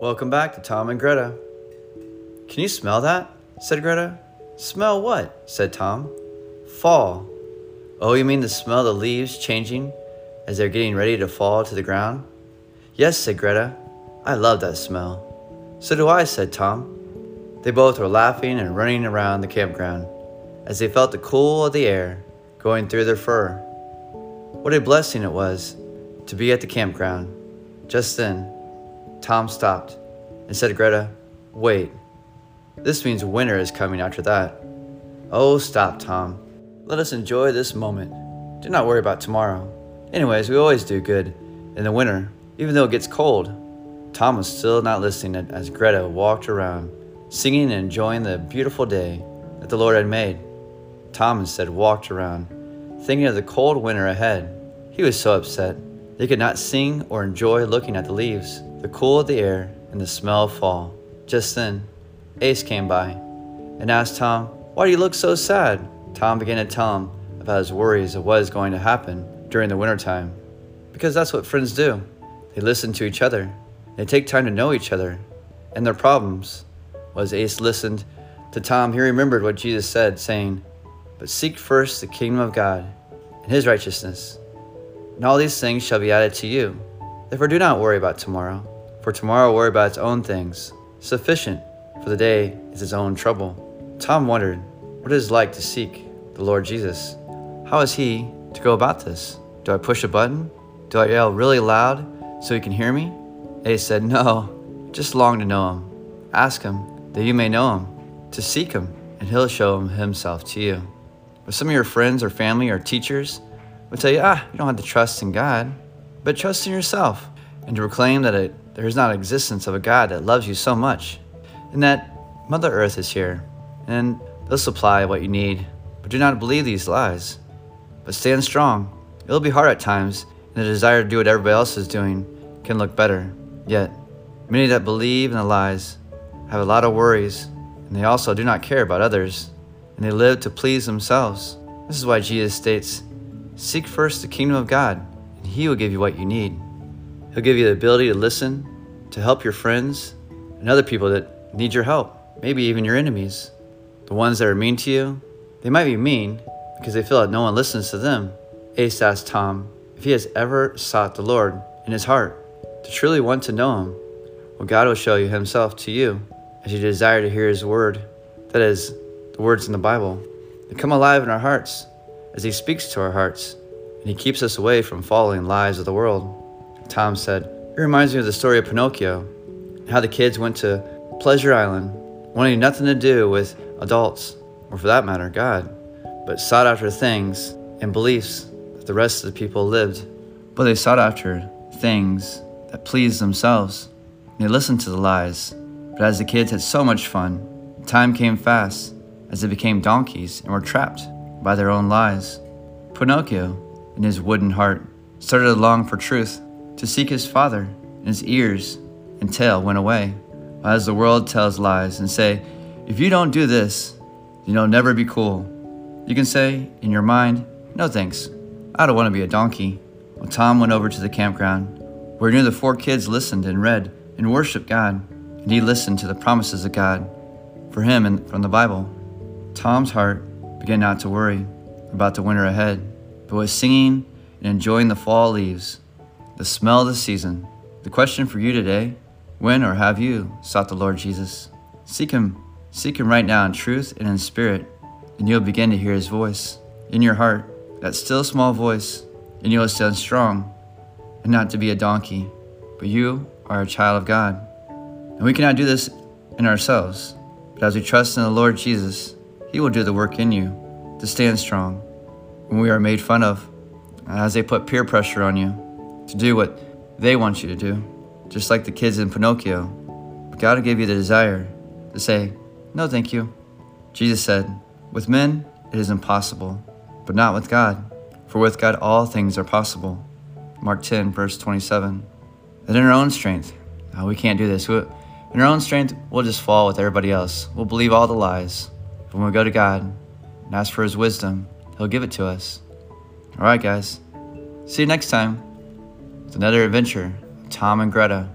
Welcome back to Tom and Greta. Can you smell that? said Greta. Smell what? said Tom. Fall. Oh, you mean the smell of the leaves changing as they're getting ready to fall to the ground? Yes, said Greta. I love that smell. So do I, said Tom. They both were laughing and running around the campground as they felt the cool of the air going through their fur. What a blessing it was to be at the campground. Just then, Tom stopped and said Greta, Wait, this means winter is coming after that. Oh, stop, Tom. Let us enjoy this moment. Do not worry about tomorrow. Anyways, we always do good in the winter, even though it gets cold. Tom was still not listening as Greta walked around, singing and enjoying the beautiful day that the Lord had made. Tom instead walked around, thinking of the cold winter ahead. He was so upset. They could not sing or enjoy looking at the leaves, the cool of the air, and the smell of fall. Just then, Ace came by and asked Tom, Why do you look so sad? Tom began to tell him about his worries of what is going to happen during the wintertime. Because that's what friends do. They listen to each other. They take time to know each other and their problems. As Ace listened to Tom, he remembered what Jesus said, saying, But seek first the kingdom of God and his righteousness, and all these things shall be added to you. Therefore do not worry about tomorrow, for tomorrow will worry about its own things. Sufficient for the day is its own trouble. Tom wondered what it is like to seek the Lord Jesus. How is he to go about this? Do I push a button? Do I yell really loud so he can hear me? Ace said, No, just long to know him. Ask him that you may know him, to seek him, and he'll show him himself to you. But some of your friends or family or teachers will tell you, ah, you don't have to trust in God, but trust in yourself and to proclaim that it, there is not existence of a God that loves you so much and that Mother Earth is here and they'll supply what you need. But do not believe these lies, but stand strong. It'll be hard at times, and the desire to do what everybody else is doing can look better. Yet, many that believe in the lies have a lot of worries, and they also do not care about others, and they live to please themselves. This is why Jesus states, Seek first the kingdom of God, and He will give you what you need. He'll give you the ability to listen, to help your friends, and other people that need your help, maybe even your enemies. The ones that are mean to you, they might be mean because they feel that no one listens to them. Ace asked Tom if he has ever sought the Lord in his heart to truly want to know Him. Well, God will show you Himself to you as you desire to hear His word. That is, the words in the Bible. They come alive in our hearts as He speaks to our hearts, and He keeps us away from following lies of the world. Tom said, It reminds me of the story of Pinocchio, how the kids went to Pleasure Island, wanting nothing to do with adults, or for that matter, God, but sought after things and beliefs that the rest of the people lived. But they sought after things that pleased themselves. They listened to the lies. But as the kids had so much fun, time came fast as they became donkeys and were trapped by their own lies. Pinocchio, in his wooden heart, started to long for truth, to seek his father, and his ears and tail went away. As the world tells lies and say, if you don't do this, then you'll never be cool. You can say in your mind, no thanks, I don't want to be a donkey. Well, Tom went over to the campground, where near the four kids listened and read and worshiped God, and he listened to the promises of God for him and from the Bible. Tom's heart began not to worry about the winter ahead, but was singing and enjoying the fall leaves, the smell of the season. The question for you today when or have you sought the Lord Jesus? Seek Him. Seek Him right now in truth and in spirit, and you'll begin to hear His voice in your heart, that still small voice, and you'll stand strong and not to be a donkey, but you are a child of God. And we cannot do this in ourselves, but as we trust in the Lord Jesus, He will do the work in you to stand strong when we are made fun of, as they put peer pressure on you to do what they want you to do, just like the kids in Pinocchio. But God will give you the desire to say, No, thank you. Jesus said, With men it is impossible, but not with God, for with God all things are possible. Mark 10, verse 27. That in our own strength, oh, we can't do this. in our own strength, we'll just fall with everybody else. We'll believe all the lies. But when we go to God and ask for His wisdom, He'll give it to us. All right, guys. See you next time with another adventure Tom and Greta.